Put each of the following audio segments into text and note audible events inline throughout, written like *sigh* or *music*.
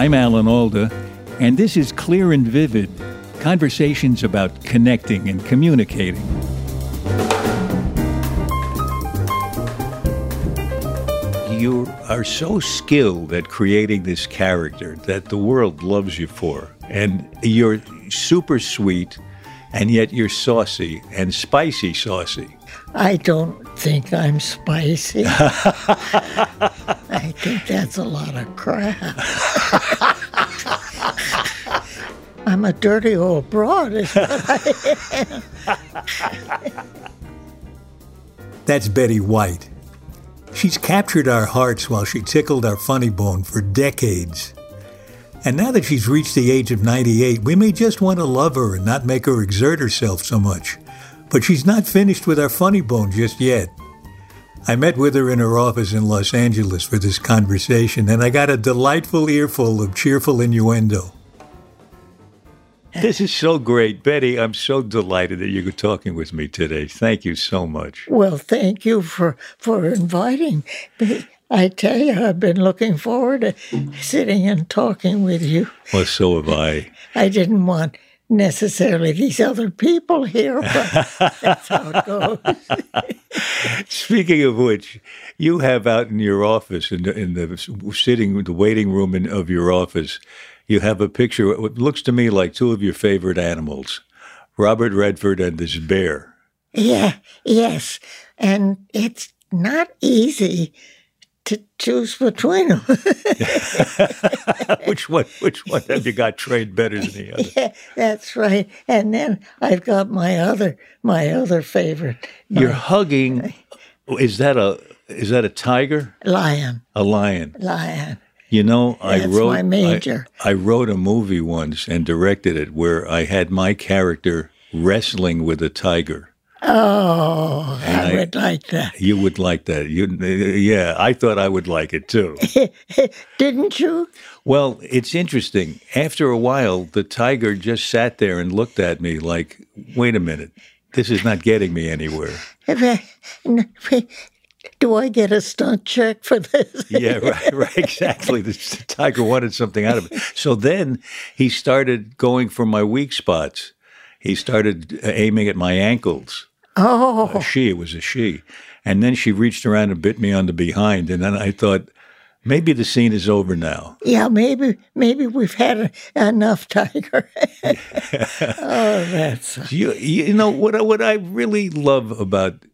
I'm Alan Alda, and this is Clear and Vivid conversations about connecting and communicating. You are so skilled at creating this character that the world loves you for. And you're super sweet, and yet you're saucy and spicy saucy. I don't think I'm spicy. *laughs* I think that's a lot of crap. I'm a dirty old broad. That's Betty White. She's captured our hearts while she tickled our funny bone for decades. And now that she's reached the age of 98, we may just want to love her and not make her exert herself so much. But she's not finished with our funny bone just yet. I met with her in her office in Los Angeles for this conversation, and I got a delightful earful of cheerful innuendo. This is so great. Betty, I'm so delighted that you're talking with me today. Thank you so much. Well, thank you for, for inviting me. I tell you, I've been looking forward to sitting and talking with you. Well, so have I. I didn't want necessarily these other people here, but *laughs* that's how it goes. Speaking of which, you have out in your office, in the, in the sitting, the waiting room in, of your office, you have a picture. It looks to me like two of your favorite animals, Robert Redford and this bear. Yeah, yes, and it's not easy to choose between them. *laughs* which one? Which one have you got trained better than the other? Yeah, that's right. And then I've got my other my other favorite. You're my hugging. Is that a is that a tiger? lion. A lion. Lion. You know, I That's wrote my major. I, I wrote a movie once and directed it where I had my character wrestling with a tiger. Oh, And I, I- would like that. You would like that. You, yeah, I thought I would like it too. *laughs* Didn't you? Well, it's interesting. After a while, the tiger just sat there and looked at me like, wait a minute, this is not getting me anywhere. *laughs* Do I get a stunt check for this? *laughs* Yeah, right, right, exactly. The tiger wanted something out of it. So then he started going for my weak spots. He started uh, aiming at my ankles. Oh, A she, it was a she. And then she reached around and bit me on the behind. And then I thought, maybe the scene is over now. yeah. Maybe, maybe we've had enough, Tiger. *laughs* oh, that's *laughs* You, you know what? I- What I really love about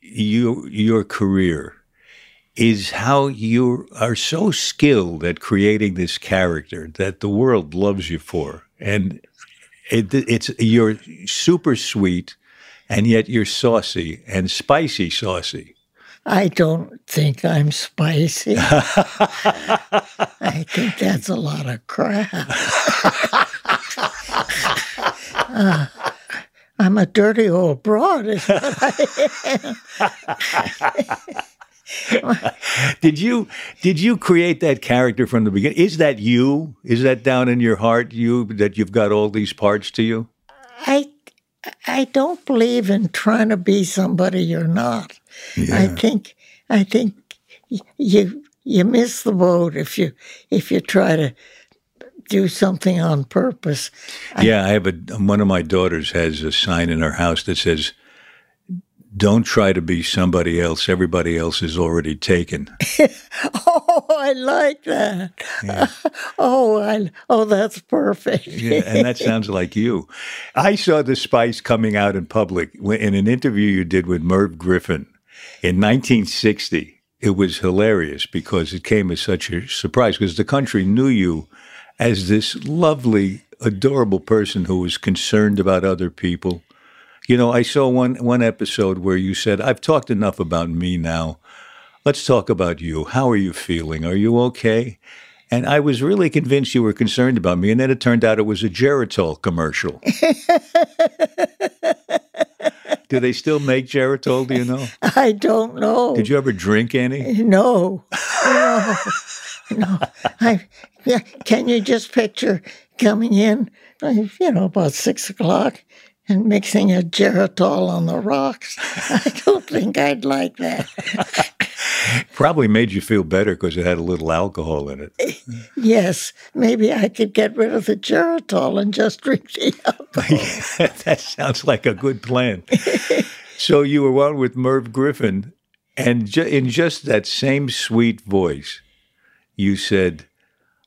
you, your career, is how you are so skilled at creating this character that the world loves you for, and it, it's you're super sweet, and yet you're saucy and spicy saucy. I don't think I'm spicy. *laughs* I think that's a lot of crap. *laughs* Uh, I'm a dirty old broad, is what I am. *laughs* Did you did you create that character from the beginning? Is that you? Is that down in your heart you that you've got all these parts to you? I I don't believe in trying to be somebody you're not. I think I think you you miss the boat if you if you try to do something on purpose. yeah, I have a one of my daughters has a sign in her house that says don't try to be somebody else. Everybody else is already taken. *laughs* oh, I like that. Yeah. *laughs* oh, I, oh, that's perfect. yeah, and that sounds like you. I saw the spice coming out in public in an interview you did with Merv Griffin in 1960. It was hilarious because it came as such a surprise because the country knew you as this lovely, adorable person who was concerned about other people you know, I saw one one episode where you said, "I've talked enough about me now. Let's talk about you. How are you feeling? Are you okay?" And I was really convinced you were concerned about me, and then it turned out it was a Geritol commercial. *laughs* do they still make Geritol? Do you know? I don't know. Did you ever drink any? Uh, no, no, no. I, yeah, can you just picture coming in, uh, you know, about six o'clock, and mixing a geritol on the rocks. *laughs* I don't think I'd like that. *laughs* Probably made you feel better because it had a little alcohol in it. *laughs* Yes, maybe I could get rid of the geritol and just drink the alcohol. that sounds like a good plan. so you were on with Merv Griffin, and ju- in just that same sweet voice, you said,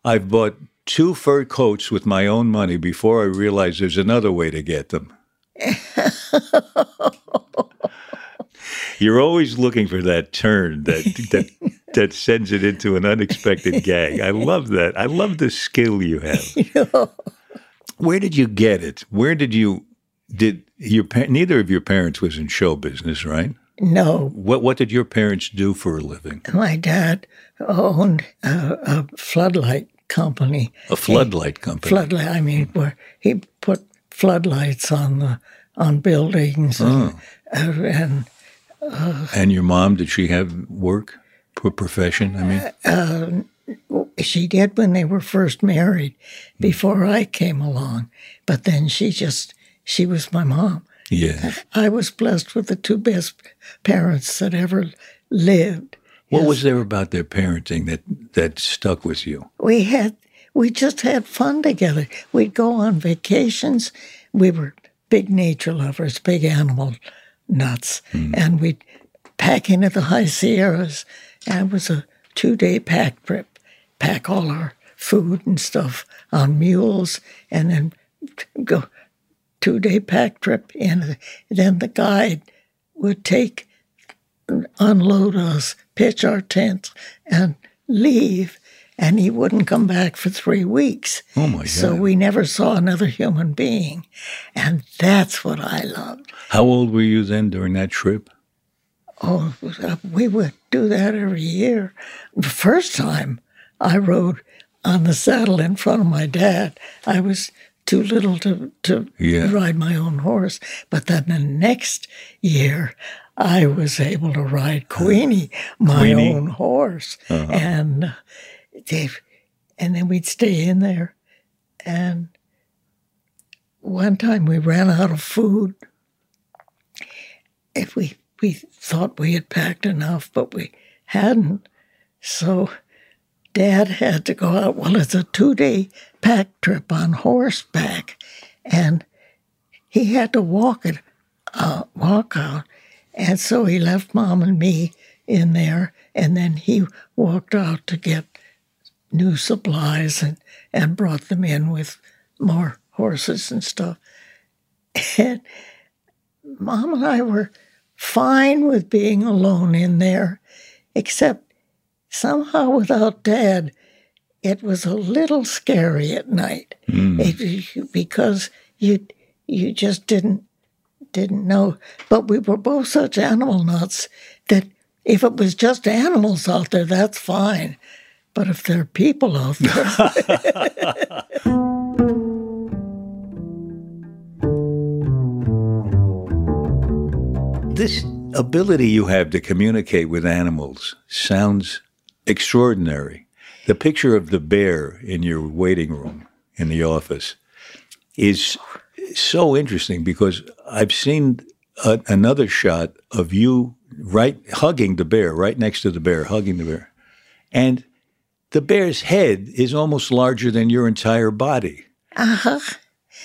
"I've bought." Two fur coats with my own money before I realized there's another way to get them. You're always looking for that turn that that that sends it into an unexpected gag. I love that. I love the skill you have. *laughs* Where did you get it? Where did you did your neither of your parents was in show business, right? No. What what did your parents do for a living? My dad owned a, a floodlight company. A floodlight company. Floodlight. I mean, where he put floodlights on the on buildings and oh. uh, and, uh, and your mom did she have work profession? I mean, uh, she did when they were first married, before I came along. But then she just she was my mom. Yeah, I was blessed with the two best parents that ever lived. What yes. was there about their parenting that that stuck with you? We had we just had fun together. We'd go on vacations. We were big nature lovers, big animal nuts, mm. and we'd pack into the high Sierras. And it was a two day pack trip, pack all our food and stuff on mules, and then go two day pack trip. And then the guide would take, unload us, pitch our tents, and leave and he wouldn't come back for three weeks. Oh my God. So we never saw another human being. And that's what I loved. How old were you then during that trip? Oh, we would do that every year. The first time I rode on the saddle in front of my dad, I was too little to, to yeah. ride my own horse. But then the next year, I was able to ride Queenie, my Queenie? own horse. Uh-huh. And Dave, and then we'd stay in there. And one time we ran out of food. If we we thought we had packed enough, but we hadn't. So Dad had to go out. Well, it's a two day pack trip on horseback, and he had to walk it, uh, walk out. And so he left Mom and me in there, and then he walked out to get new supplies and, and brought them in with more horses and stuff. And mom and I were fine with being alone in there, except somehow without dad, it was a little scary at night mm. it, because you you just didn't didn't know. But we were both such animal nuts that if it was just animals out there, that's fine. But if there are people out there. *laughs* this ability you have to communicate with animals sounds extraordinary. The picture of the bear in your waiting room in the office is so interesting because I've seen a, another shot of you right hugging the bear, right next to the bear, hugging the bear. And the bear's head is almost larger than your entire body. Uh huh.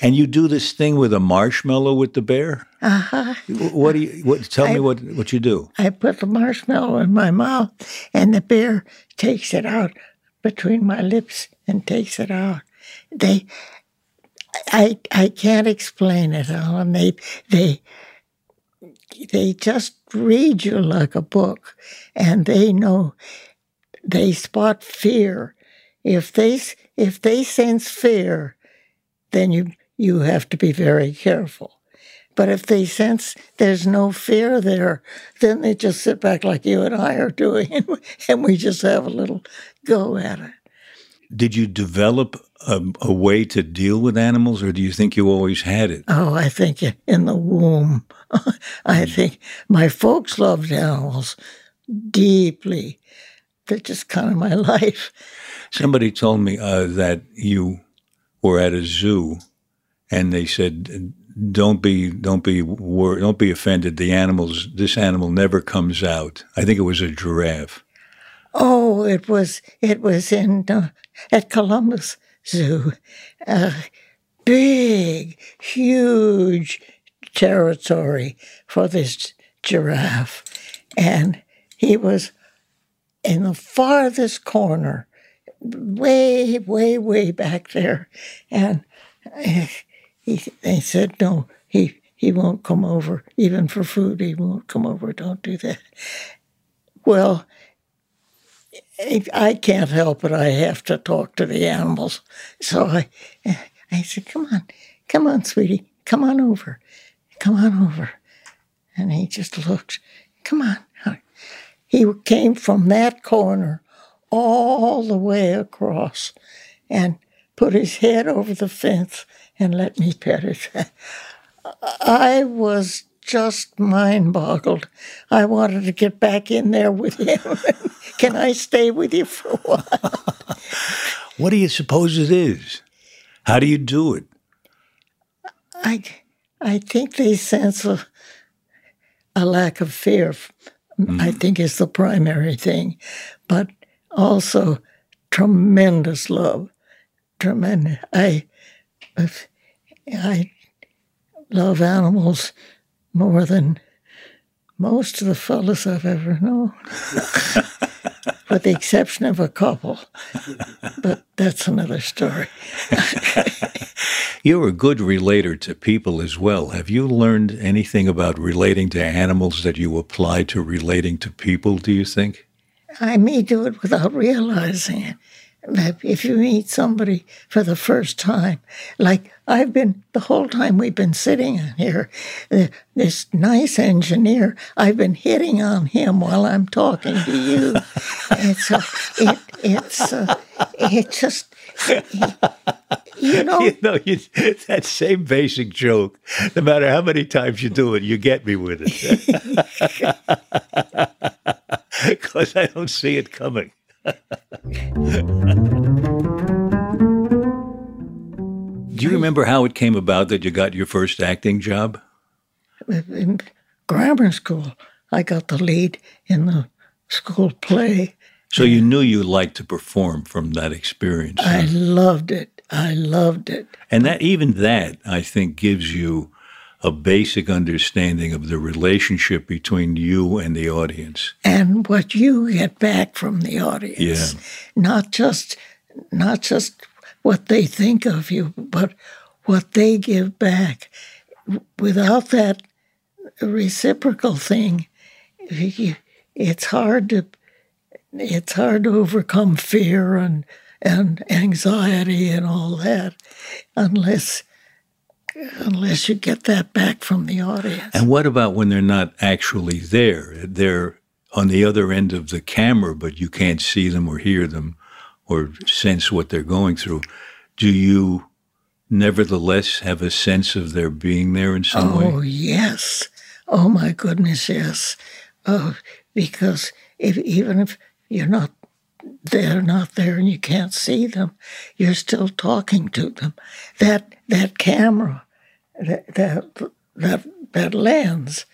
And you do this thing with a marshmallow with the bear? Uh huh. What do you? What? Tell me what what you do. I put the marshmallow in my mouth, and the bear takes it out between my lips and takes it out. They, I, I can't explain it, Alan. They, they, they just read you like a book, and they know. They spot fear. If they if they sense fear, then you you have to be very careful. But if they sense there's no fear there, then they just sit back like you and I are doing, and *laughs* we, and we just have a little go at it. Did you develop a, a way to deal with animals, or do you think you always had it? Oh, I think in the womb. *laughs* I hmm. think my folks loved animals deeply. They're just kind of my *laughs* life. Somebody told me uh, that you were at a zoo, and they said, "Don't be, don't be, wor- don't be offended. The animals, this animal never comes out." I think it was a giraffe. Oh, it was it was in uh, at Columbus Zoo, uh, big, huge territory for this giraffe, and he was in the farthest corner, way, way, way back there, and uh, he, they said no, he he won't come over even for food. He won't come over. Don't do that. Well. I can't help it. I have to talk to the animals. So I, I said, "Come on, come on, sweetie, come on over, come on over." And he just looked. Come on. He came from that corner all the way across, and put his head over the fence and let me pet it. *laughs* I was just mind boggled. I wanted to get back in there with him. *laughs* Can I stay with you for a while? *laughs* What do you suppose it is? How do you do it? I, I think they sense a, a lack of fear. I mm-hmm. think is the primary thing, but also tremendous love. Tremendous. I, I love animals more than most of the fellas I've ever known, *laughs* with the exception of a couple. But that's another story. *laughs* You're a good relator to people as well. Have you learned anything about relating to animals that you apply to relating to people, do you think? I may do it without realizing it. If you meet somebody for the first time, like I've been the whole time we've been sitting in here, this nice engineer, I've been hitting on him while I'm talking to you. *laughs* It's uh, it, it's uh, it just *laughs* you know You know, you, that same basic joke, no matter how many times you do it, you get me with it. *laughs* Because I don't see it coming. *laughs* Do you remember how it came about that you got your first acting job? in grammar school, I got the lead in the school play. So you knew you liked to perform from that experience. I loved it. I loved it. And that even that, I think, gives you a basic understanding of the relationship between you and the audience. and what you get back from the audience Yeah. not just not just what they think of you but what they give back without that reciprocal thing it's hard to it's hard to overcome fear and and anxiety and all that unless unless you get that back from the audience And what about when they're not actually there? They're on the other end of the camera, but you can't see them or hear them or sense what they're going through. Do you nevertheless have a sense of their being there in some way? Oh, yes. Oh, my goodness, yes. Oh, because if, even if you're not, they're not there and you can't see them, you're still talking to them. That, that camera, that, that, that, that lens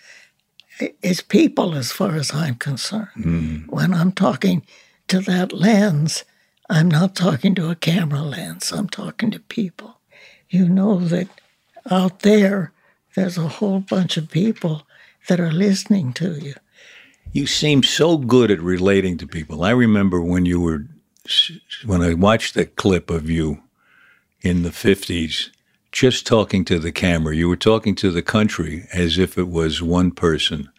is people as far as I'm concerned. Mm-hmm. When I'm talking to that lens, I'm not talking to a camera lens, I'm talking to people. You know that out there, there's a whole bunch of people that are listening to you. You seem so good at relating to people. I remember when you were, when I watched that clip of you in the 50s, just talking to the camera. You were talking to the country as if it was one person.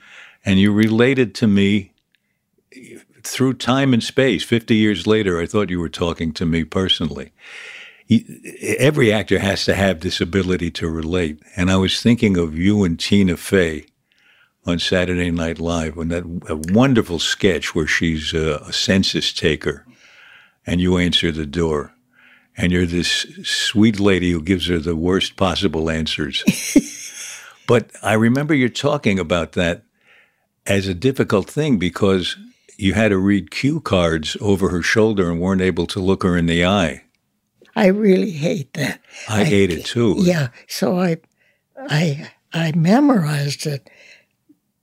And you related to me through time and space. 50 years later, I thought you were talking to me personally. Every actor has to have this ability to relate. And I was thinking of you and Tina Fey on Saturday Night Live when that a wonderful sketch where she's a, a census taker and you answer the door and you're this sweet lady who gives her the worst possible answers. *laughs* but I remember you talking about that as a difficult thing because you had to read cue cards over her shoulder and weren't able to look her in the eye. I really hate that. I, I hate it too. Yeah, so I, I, I memorized it,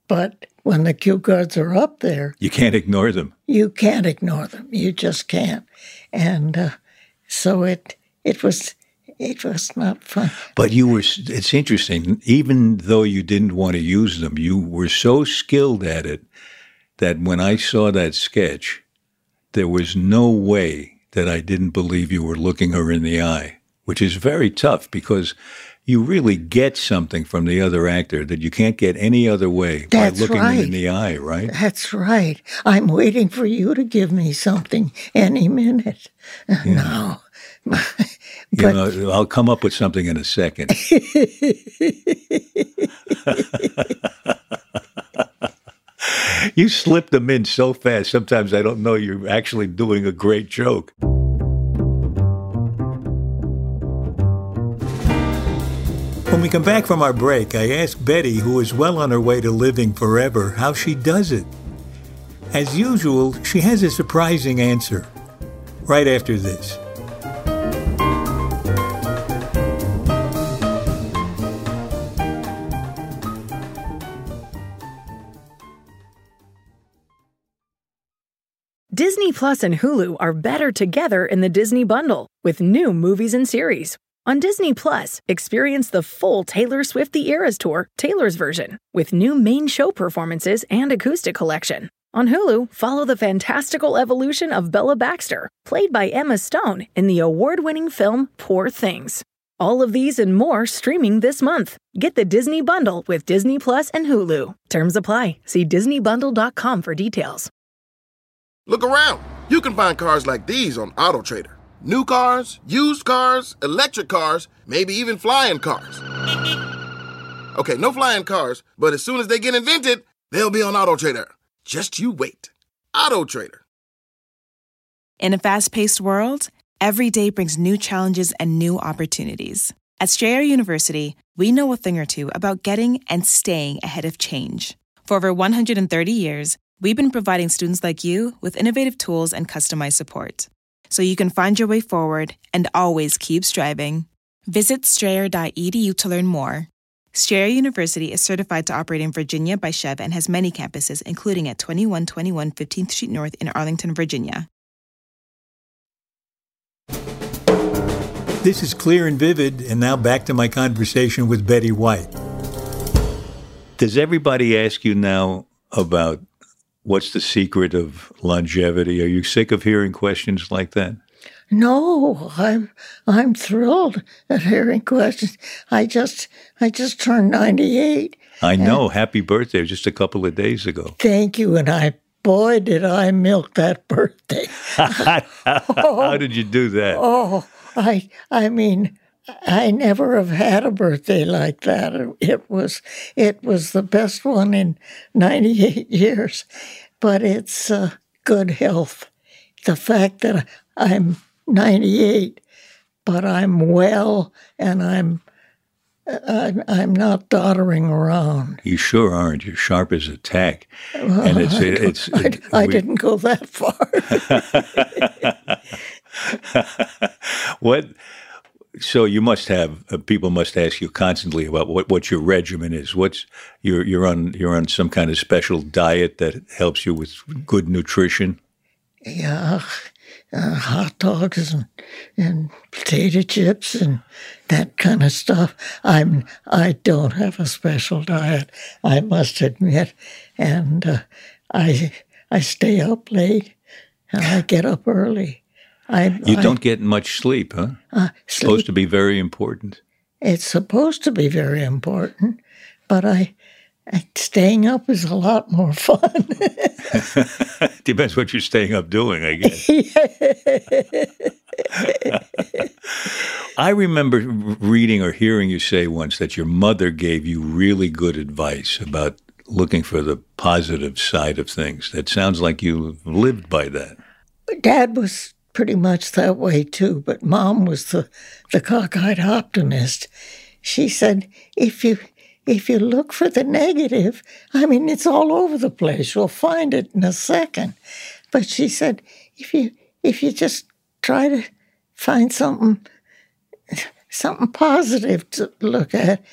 but when the cue cards are up there, you can't ignore them. You can't ignore them. You just can't, and uh, so it it was it was not fun. But you were it's interesting, even though you didn't want to use them, you were so skilled at it that when I saw that sketch, there was no way that I didn't believe you were looking her in the eye, which is very tough because you really get something from the other actor that you can't get any other way That's by looking right. in the eye, right? That's right. I'm waiting for you to give me something any minute. Yeah. No. *laughs* but, you know, I'll come up with something in a second. *laughs* you slip them in so fast. Sometimes I don't know you're actually doing a great joke. We come back from our break, I ask Betty, who is well on her way to living forever, how she does it. As usual, she has a surprising answer. Right after this. Disney Plus and Hulu are better together in the Disney Bundle with new movies and series. On Disney Plus, experience the full Taylor Swift The Eras Tour, Taylor's version, with new main show performances and acoustic collection. On Hulu, follow the fantastical evolution of Bella Baxter, played by Emma Stone in the award winning film Poor Things. All of these and more streaming this month. Get the Disney Bundle with Disney Plus and Hulu. Terms apply. See DisneyBundle.com for details. Look around. You can find cars like these on AutoTrader. New cars, used cars, electric cars, maybe even flying cars. Okay, no flying cars, but as soon as they get invented, they'll be on AutoTrader. Just you wait. AutoTrader. In a fast paced world, every day brings new challenges and new opportunities. At Strayer University, we know a thing or two about getting and staying ahead of change. For over 130 years, We've been providing students like you with innovative tools and customized support so you can find your way forward and always keep striving. Visit strayer.edu to learn more. Strayer University is certified to operate in Virginia by SCHEV and has many campuses, including at 2121 15th Street North in Arlington, Virginia. This is clear and vivid, and now back to my conversation with Betty White. Does everybody ask you now about what's the secret of longevity? Are you sick of hearing questions like that? No, I'm I'm thrilled at hearing questions. I just I just turned 98. I know. Happy birthday just a couple of days ago. Thank you and I boy did I milk that birthday. *laughs* *laughs* Oh. How did you do that? Oh, I I mean I never have had a birthday like that. It was it was the best one in 98 years, but it's uh, good health. The fact that I'm 98, but I'm well and I'm I'm, I'm not doddering around. You sure aren't. You're sharp as a tack. Well, and it's, I, it's, I, I we, didn't go that far. *laughs* what so you must have uh, people must ask you constantly about what, what your regimen is. What's you're you're on you're on some kind of special diet that helps you with good nutrition. Yeah, uh, hot dogs and and potato chips and that kind of stuff. I'm I don't have a special diet, I must admit, and uh, I I stay up late and I get up early. I You I- don't get much sleep, huh? uh, Supposed to be very important. It's supposed to be very important, but I. I- Staying up is a lot more *laughs* fun. *laughs* Depends what you're staying up doing, I guess. *laughs* I remember reading or hearing you say once that your mother gave you really good advice about looking for the positive side of things. That sounds like you lived by that. Dad was pretty much that way too, but Mom was the, the cockeyed optimist. She said, if you if you look for the negative, I mean it's all over the place. You'll find it in a second. But she said, if you if you just try to find something something positive to look at.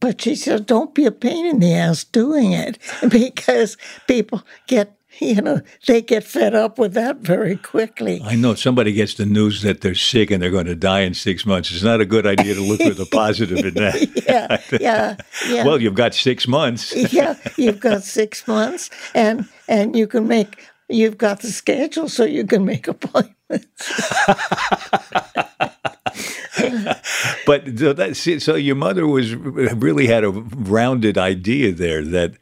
But she said, don't be a pain in the ass doing it *laughs* because people get, *laughs* you know, they get fed up with that very quickly. I know somebody gets the news that they're sick and they're going to die in six months. It's not a good idea to look for the positive in that. *laughs* Yeah, yeah, yeah. Well, you've got six months. *laughs* yeah, you've got six months, and and you can make. You've got the schedule, so you can make appointments. But so that's so your mother was really had a rounded idea there that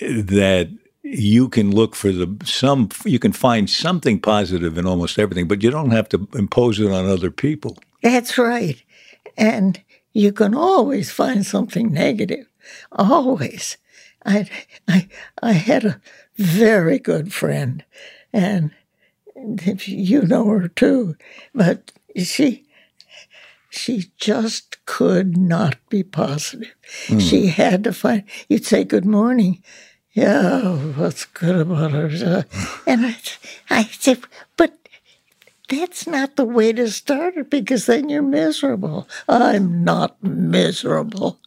that you can look for the some you can find something positive in almost everything, but you don't have to impose it on other people. That's right, and you can always find something negative. Always. I I I had a very good friend, and you know her too, but she she just could not be positive. Hmm. She had to find. You'd say good morning. Yeah, what's good about her? And I, I said, but that's not the way to start it because then you're miserable. I'm not miserable.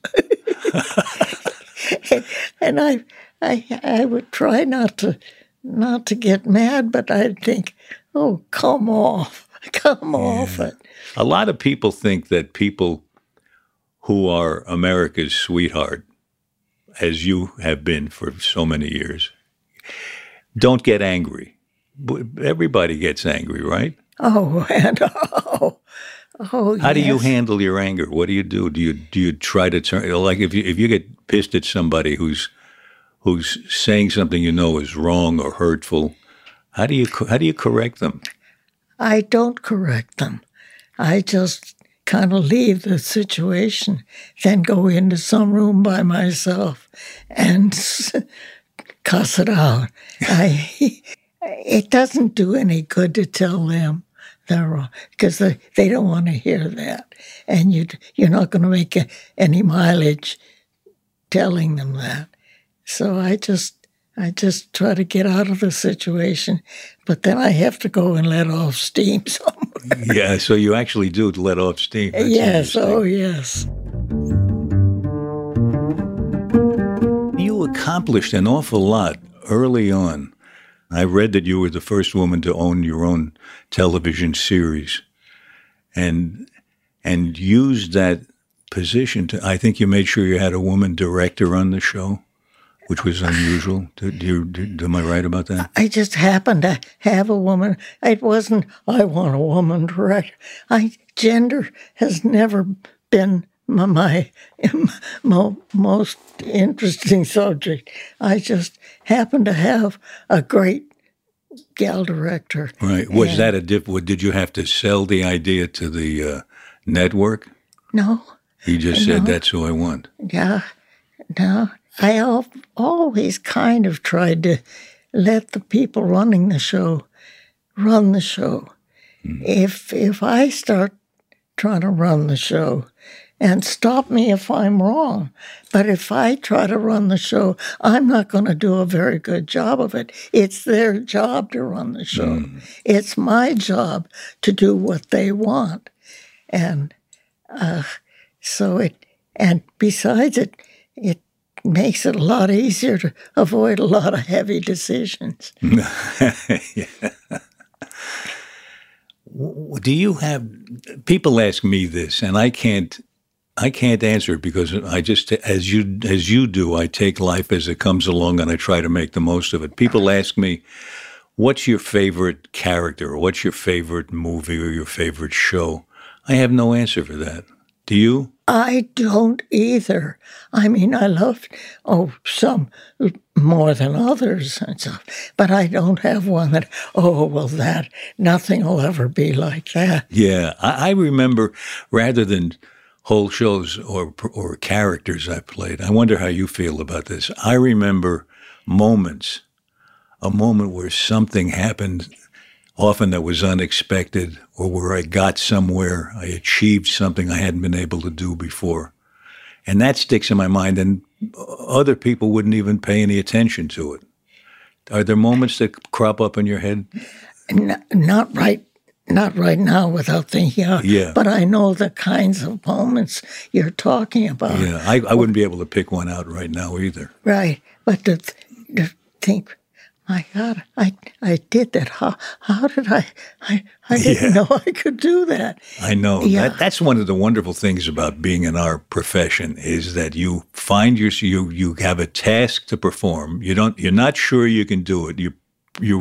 and, *laughs* and I, I, I would try not to, not to get mad, but I'd think, oh, come off, *laughs* come off it. A lot of people think that people who are America's sweetheart, as you have been for so many years, don't get angry. Everybody gets angry, right? Oh, *laughs* and oh, oh. How do you handle your anger? What do you do? Do you do you try to turn like if you if you get pissed at somebody who's who's saying something you know is wrong or hurtful? How do you how do you correct them? I don't correct them. I just kind of leave the situation, then go into some room by myself and cuss it out. I, *laughs* it doesn't do any good to tell them they're wrong because they, they don't want to hear that. And you, you're not going to make a, any mileage telling them that. So I just I just try to get out of the situation, but then I have to go and let off steam *laughs* somewhere. yeah, so you actually do let off steam. That's yes, oh yes. You accomplished an awful lot early on. I read that you were the first woman to own your own television series, and and used that position to. I think you made sure you had a woman director on the show, which was unusual. Do, do you, do, am I right about that? I just happened to have a woman. It wasn't, I want a woman director. I, gender has never been my, my, mo most interesting subject. I just happened to have a great gal director. Right. Was And- that a diff? Did you have to sell the idea to the uh, network? No, You just said that's who I want. Yeah, no. I al- always kind of tried to let the people running the show run the show. If if I start trying to run the show, and stop me if I'm wrong, but if I try to run the show, I'm not going to do a very good job of it. It's their job to run the show. It's my job to do what they want, and uh, so it and besides it it makes it a lot easier to avoid a lot of heavy decisions *laughs* yeah. do you have people ask me this and I can't I can't answer it because I just as you as you do I take life as it comes along and I try to make the most of it. People ask me what's your favorite character or what's your favorite movie or your favorite show? I have no answer for that. Do you? I don't either. I mean, I love oh some more than others and stuff, but I don't have one that oh well that nothing will ever be like that. Yeah, I, I remember rather than whole shows or or characters I played. I wonder how you feel about this. I remember moments, a moment where something happened often that was unexpected or where I got somewhere, I achieved something I hadn't been able to do before. And that sticks in my mind, and other people wouldn't even pay any attention to it. Are there moments that crop up in your head? N- not right. Not right now without thinking out. Yeah. But I know the kinds of moments you're talking about. Yeah, I, I wouldn't be able to pick one out right now either. Right. But to, th- to think, my God, I I did that. How how did I I, I didn't Yeah. know I could do that. I know. Yeah. That, that's one of the wonderful things about being in our profession is that you find your you you have a task to perform. You don't you're not sure you can do it. You you're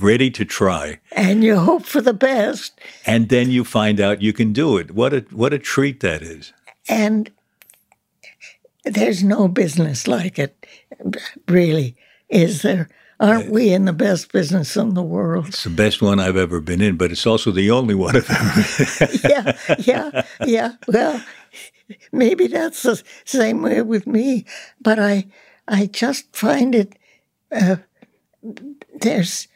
ready to try, And you hope for the best. and then you find out you can do it. What a what a treat that is. And there's no business like it, really, is there? Aren't we in the best business in the world? It's the best one I've ever been in, but it's also the only one I've ever. *laughs* yeah, yeah, yeah. Well, maybe that's the same way with me, but I, I just find it. Uh, there's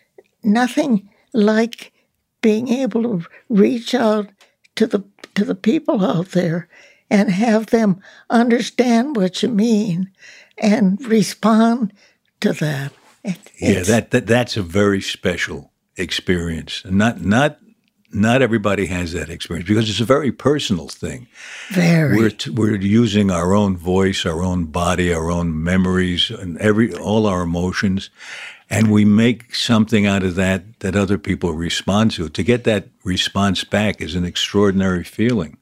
nothing like being able to reach out to the to the people out there and have them understand what you mean and respond to that. Yeah, that, that that's a very special experience. Not not not everybody has that experience because it's a very personal thing. very We're t- we're using our own voice, our own body, our own memories, and every all our emotions, and we make something out of that that other people respond to. To get that response back is an extraordinary feeling.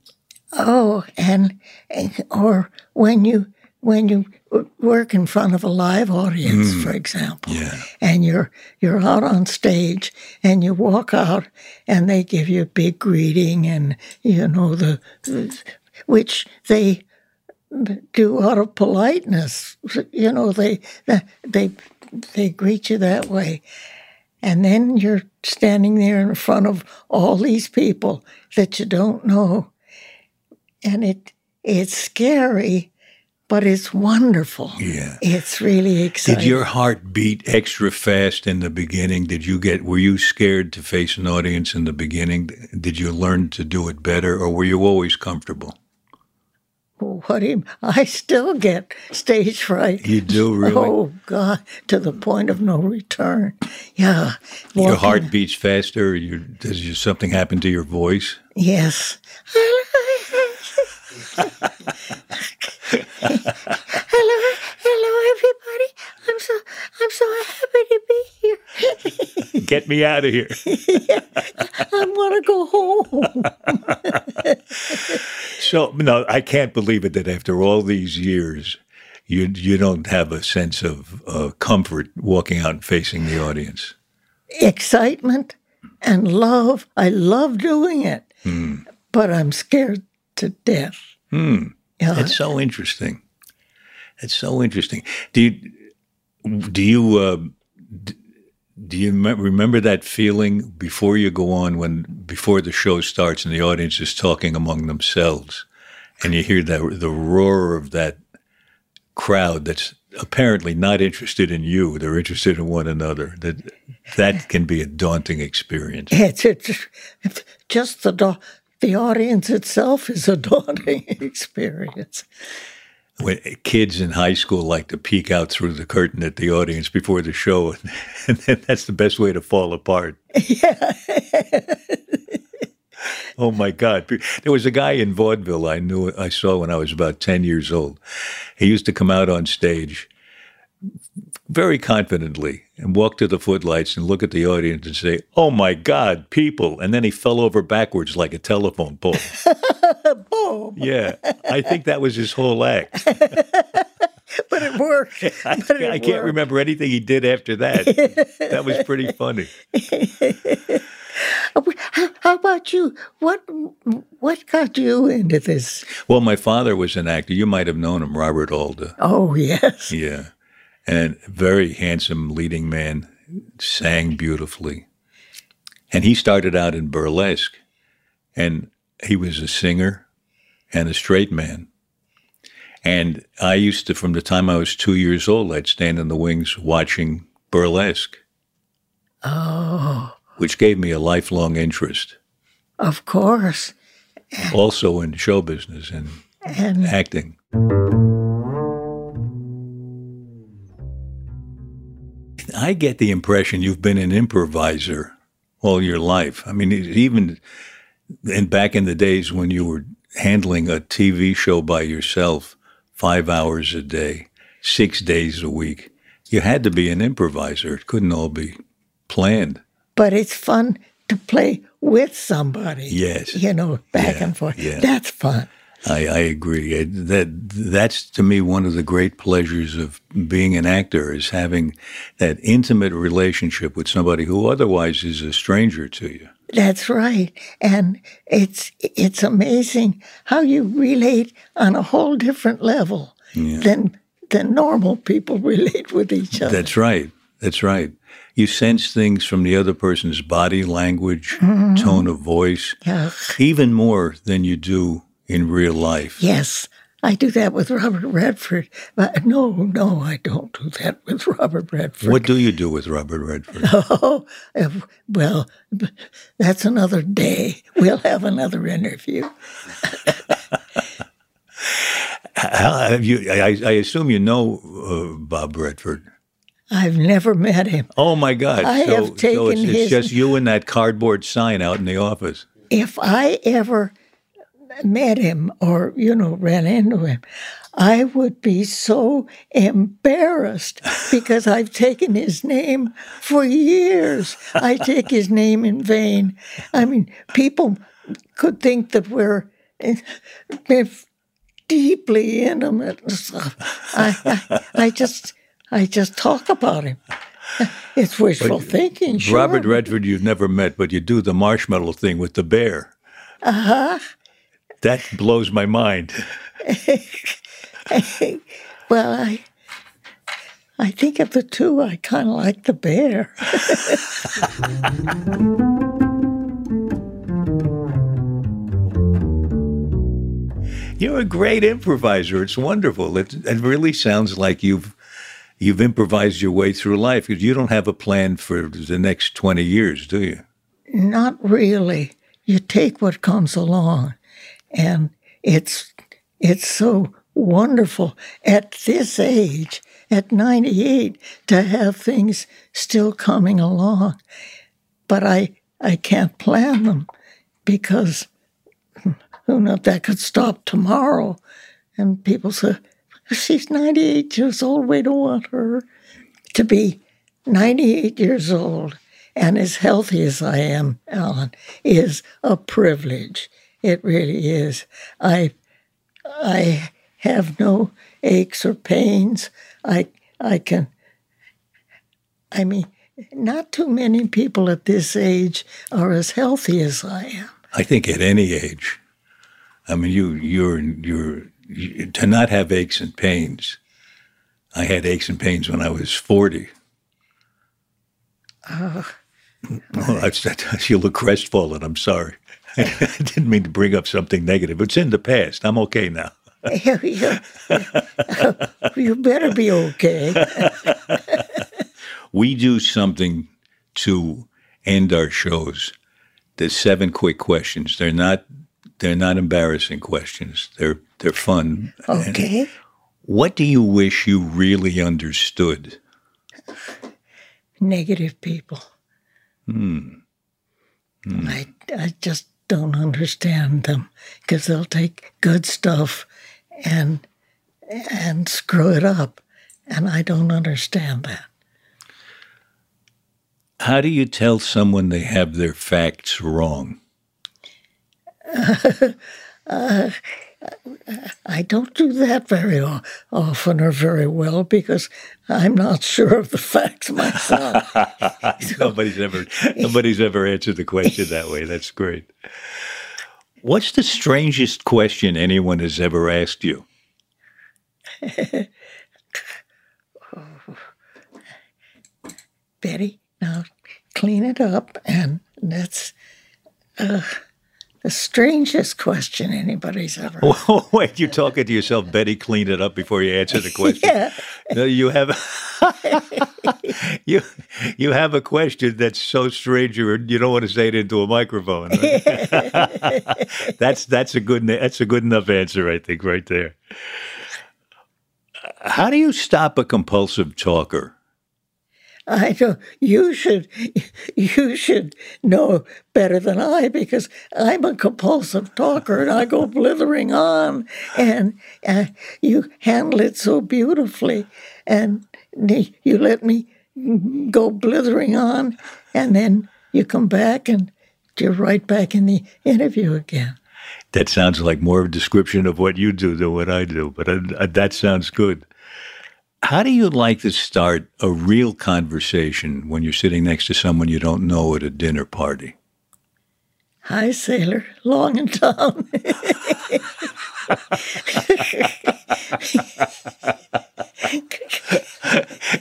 Oh, and and- or when you when you work in front of a live audience, mm. for example, Yeah. and you're you're out on stage and you walk out and they give you a big greeting and you know the which they do out of politeness. You know they they they greet you that way. And then you're standing there in front of all these people that you don't know and it it's scary, but it's wonderful. Yeah. It's really exciting. Did your heart beat extra fast in the beginning? Did you get were you scared to face an audience in the beginning? Did you learn to do it better or were you always comfortable? what do you, I still get stage fright. You do really? Oh God, to the point of no return. Yeah. Your heart beats faster. You, does you, something happen to your voice? Yes. *laughs* hello, hello, everybody. I'm so, I'm so happy to be here. *laughs* Get me out of here. *laughs* I want to go home. *laughs* So no, I can't believe it that after all these years, you you don't have a sense of uh, comfort walking out and facing the audience. Excitement and love. I love doing it, but I'm scared to death. Yeah. It's so interesting. It's so interesting. Do you do you uh, do you remember that feeling before you go on when before the show starts and the audience is talking among themselves, and you hear that the roar of that crowd that's apparently not interested in you; they're interested in one another. That that can be a daunting experience. It's, it's, it's just the the audience itself is a *laughs* daunting experience. when kids in high school like to peek out through the curtain at the audience before the show, *laughs* and then that's the best way to fall apart. Yeah. *laughs* Oh my God! There was a guy in vaudeville I knew I saw when I was about ten years old. He used to come out on stage very confidently and walk to the footlights and look at the audience and say, "Oh my God, people!" And then he fell over backwards like a telephone pole. *laughs* Boom. yeah, I think that was his whole act. *laughs* But it worked. *laughs* I, But it I can't worked. remember anything he did after that. that was pretty funny. How, how about you? What what got you into this? Well, my father was an actor. You might have known him, Robert Alda. Oh yes. Yeah. And very handsome leading man, sang beautifully. And he started out in burlesque. And he was a singer and a straight man. And I used to, from the time I was two years old, I'd stand in the wings watching burlesque, Oh, which gave me a lifelong interest, of course. also in show business and And acting. I get the impression you've been an improviser all your life. I mean, even in back in the days when you were handling a TV show by yourself, five hours a day, six days a week, you had to be an improviser. It couldn't all be planned. but it's fun to play with somebody. Yes. You know, back Yeah, and forth. yeah. That's fun. I, I agree. It- That that's to me one of the great pleasures of being an actor is having that intimate relationship with somebody who otherwise is a stranger to you. That's right. And it's it's amazing how you relate on a whole different level than than normal people *laughs* relate with each other. That's right. That's right. You sense things from the other person's body language, mm-hmm. tone of voice, Yeah. even more than you do in real life. Yes, I do that with Robert Redford. But no, no, I don't do that with Robert Redford. What do you do with Robert Redford? *laughs* Oh, well, that's another day. We'll have another interview. Have you? I, I assume you know uh, Bob Redford. I've never met him. Oh my God! I so, have so taken it's, his- it's just you and that cardboard sign out in the office. If I ever met him or, you know, ran into him, I would be so embarrassed because *laughs* I've taken his name for years. I take his name in vain. I mean, people could think that we're if deeply intimate and stuff. I, I, I just, I just talk about him. *laughs* It's wishful thinking, sure. Robert Redford, you've never met, but you do the marshmallow thing with the bear. Uh Uh-huh. huh. That blows my mind. *laughs* Well, I, I think of the two, I kind of like the bear. *laughs* You're a great improviser. It's wonderful. It, it really sounds like you've you've improvised your way through life because you don't have a plan for the next twenty years, do you? Not really. You take what comes along, and it's it's so wonderful at this age, at 98, to have things still coming along. But I I can't plan them because who knows that could stop tomorrow. And people say, she's 98 years old. We don't want her to be 98 years old and as healthy as I am, Alan, is a privilege. It really is. I I have no aches or pains. I I can I mean, not too many people at this age are as healthy as I am. I think at any age. I mean, you you're you're you, to not have aches and pains. I had aches and pains when I was forty. Oh, that's, that, you look crestfallen. I'm sorry. *laughs* I didn't mean to bring up something negative. It's in the past. I'm okay now. you, you- *laughs* you better be okay. *laughs* We do something to end our shows. There's seven quick questions. They're not they're not embarrassing questions. They're they're fun. And Okay. what do you wish you really understood? Negative people. Hmm. I, I just don't understand them because they'll take good stuff and and screw it up. and I don't understand that. How do you tell someone they have their facts wrong? *laughs* uh, I don't do that very often or very well because I'm not sure of the facts myself. *laughs* nobody's ever nobody's ever answered the question that way. That's great. What's the strangest question anyone has ever asked you? *laughs* Betty, now clean it up, and that's. Uh, the strangest question anybody's *laughs* ever. Oh, wait, you're talking to yourself, Betty. Clean it up before you answer the question. *laughs* yeah. No, you have *laughs* you you have a question that's so strange you you don't want to say it into a microphone. Right? that's that's a good that's a good enough answer, I think, right there. How do you stop a compulsive talker? I don't. You should. You should know better than I because I'm a compulsive talker and I go blithering on, and uh, you handle it so beautifully, and you let me go blithering on, and then you come back and you're right back in the interview again. That sounds like more of a description of what you do than what I do, but uh, that sounds good. How do you like to start a real conversation when you're sitting next to someone you don't know at a dinner party? Hi, sailor. Long and down.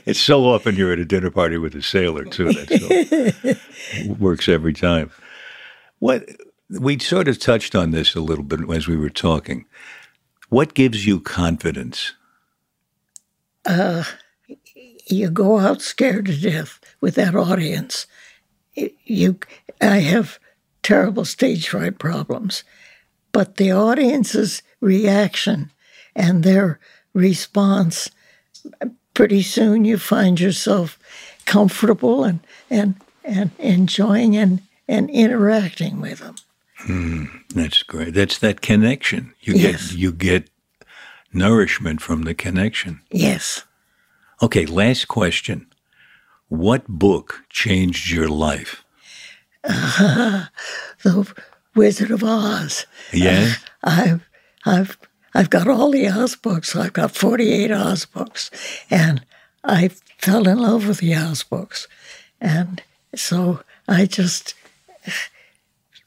it's so often you're at a dinner party with a sailor too. That so works every time. What we sort of touched on this a little bit as we were talking. What gives you confidence uh, you go out scared to death with that audience. You, I have terrible stage fright problems, but the audience's reaction and their response, pretty soon you find yourself comfortable and and and enjoying and and interacting with them. Mm, that's great. That's that connection. You yes. get you get nourishment from the connection. Yes. Okay, last question. What book changed your life? Uh, *laughs* the Wizard of Oz. Yeah. Uh, I've I've I've got all the Oz books. I've got 48 Oz books. And I fell in love with the Oz books. And so I just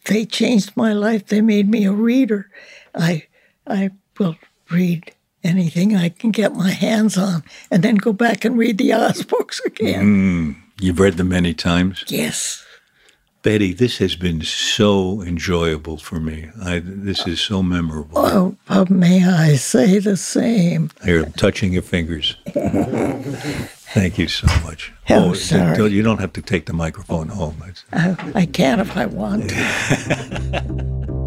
they changed my life. They made me a reader. I I will read anything I can get my hands on, and then go back and read the Oz books again. Mm, you've read them many times? Yes. Betty, this has been so enjoyable for me. I, this is so memorable. Oh, oh, may I say the same? Here, touching your fingers. *laughs* Thank you so much. Oh, oh sorry. You don't have to take the microphone home. I, I can if I want to. *laughs*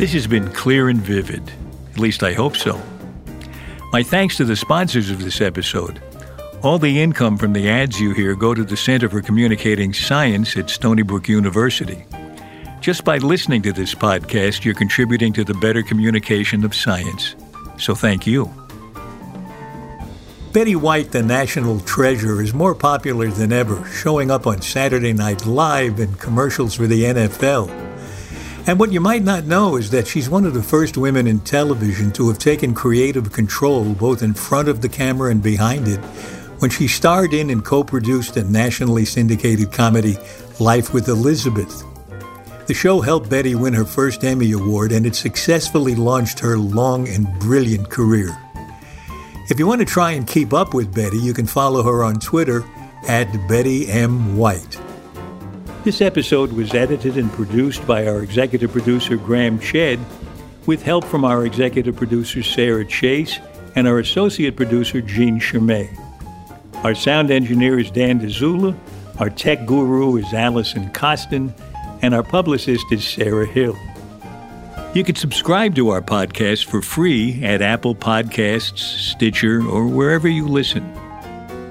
This has been clear and vivid. At least I hope so. My thanks to the sponsors of this episode. All the income from the ads you hear go to the Center for Communicating Science at Stony Brook University. Just by listening to this podcast, you're contributing to the better communication of science. So thank you. Betty White, the national treasure, is more popular than ever, showing up on Saturday Night Live and commercials for the NFL. And what you might not know is that she's one of the first women in television to have taken creative control both in front of the camera and behind it when she starred in and co produced a nationally syndicated comedy, Life with Elizabeth. The show helped Betty win her first Emmy Award and it successfully launched her long and brilliant career. If you want to try and keep up with Betty, you can follow her on Twitter at Betty M. White. This episode was edited and produced by our executive producer, Graham Chedd, with help from our executive producer, Sarah Chase, and our associate producer, Jean Chermay. Our sound engineer is Dan Dzula, our tech guru is Allison Costin, and our publicist is Sarah Hill. You can subscribe to our podcast for free at Apple Podcasts, Stitcher, or wherever you listen.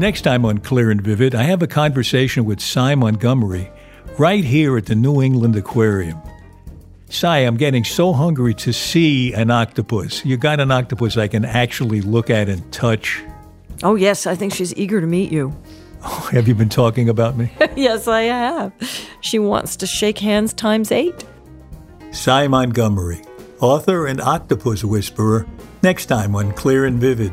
Next time on Clear and Vivid, I have a conversation with Sy Montgomery right here at the New England Aquarium. Sy, I'm getting so hungry to see an octopus. You got an octopus I can actually look at and touch. Oh, yes, I think she's eager to meet you. Oh, *laughs* have you been talking about me? *laughs* yes, I have. She wants to shake hands times eight. Sy Montgomery, author and octopus whisperer, next time on Clear and Vivid.